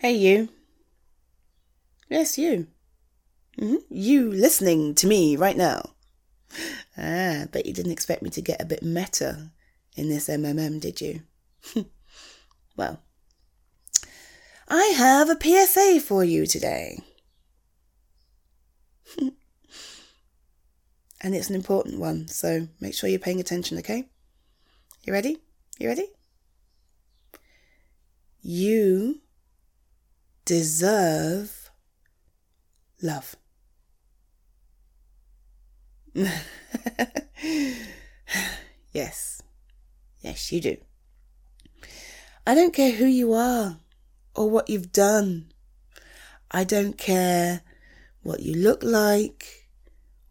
Hey, you. Yes, you. Mm-hmm. You listening to me right now. Ah, bet you didn't expect me to get a bit meta in this MMM, did you? well, I have a PSA for you today. and it's an important one, so make sure you're paying attention, okay? You ready? You ready? You deserve love. yes. Yes, you do. I don't care who you are or what you've done. I don't care what you look like,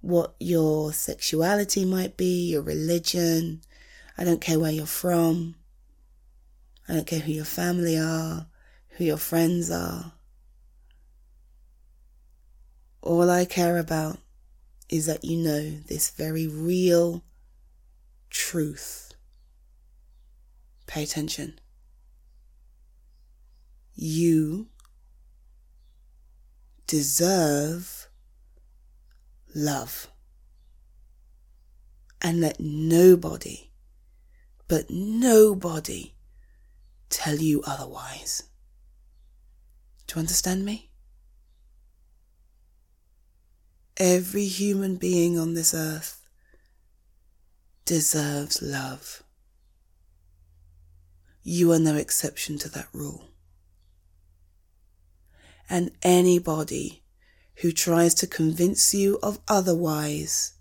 what your sexuality might be, your religion. I don't care where you're from. I don't care who your family are, who your friends are. All I care about is that you know this very real truth. Pay attention. You deserve love. And let nobody, but nobody, tell you otherwise. Do you understand me? Every human being on this earth deserves love. You are no exception to that rule. And anybody who tries to convince you of otherwise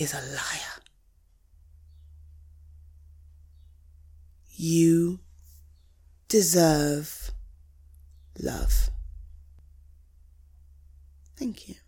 is a liar. You deserve love. Thank you.